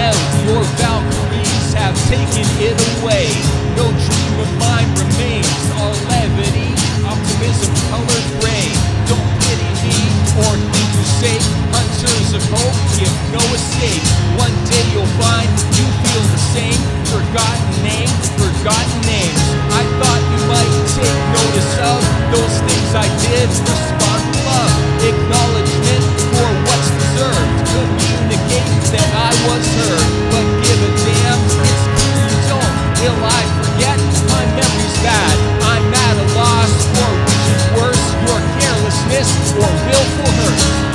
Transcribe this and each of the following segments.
notes. Your Valkyries have taken it away. No dream of mine remains. Our levity, optimism, color gray. Don't pity me or think to safe. Hunters of hope. Or willful hurt.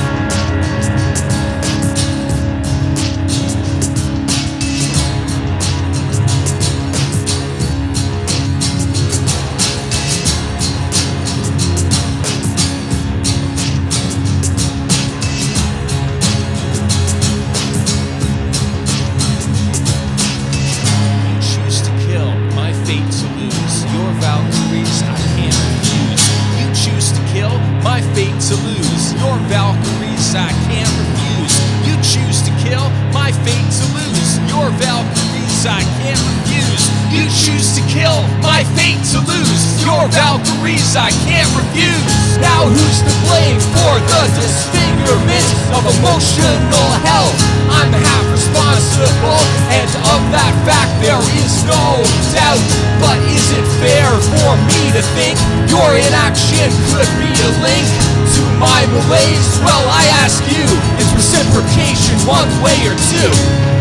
To lose. Your Valkyries I can't refuse. You choose to kill, my fate to lose. Your Valkyries I can't refuse. You choose to kill, my fate to lose. Your Valkyries I can't refuse. Now who's to blame for the disfigurement of emotional no doubt. But is it fair for me to think your inaction could be a link to my malaise? Well, I ask you, is reciprocation one way or two?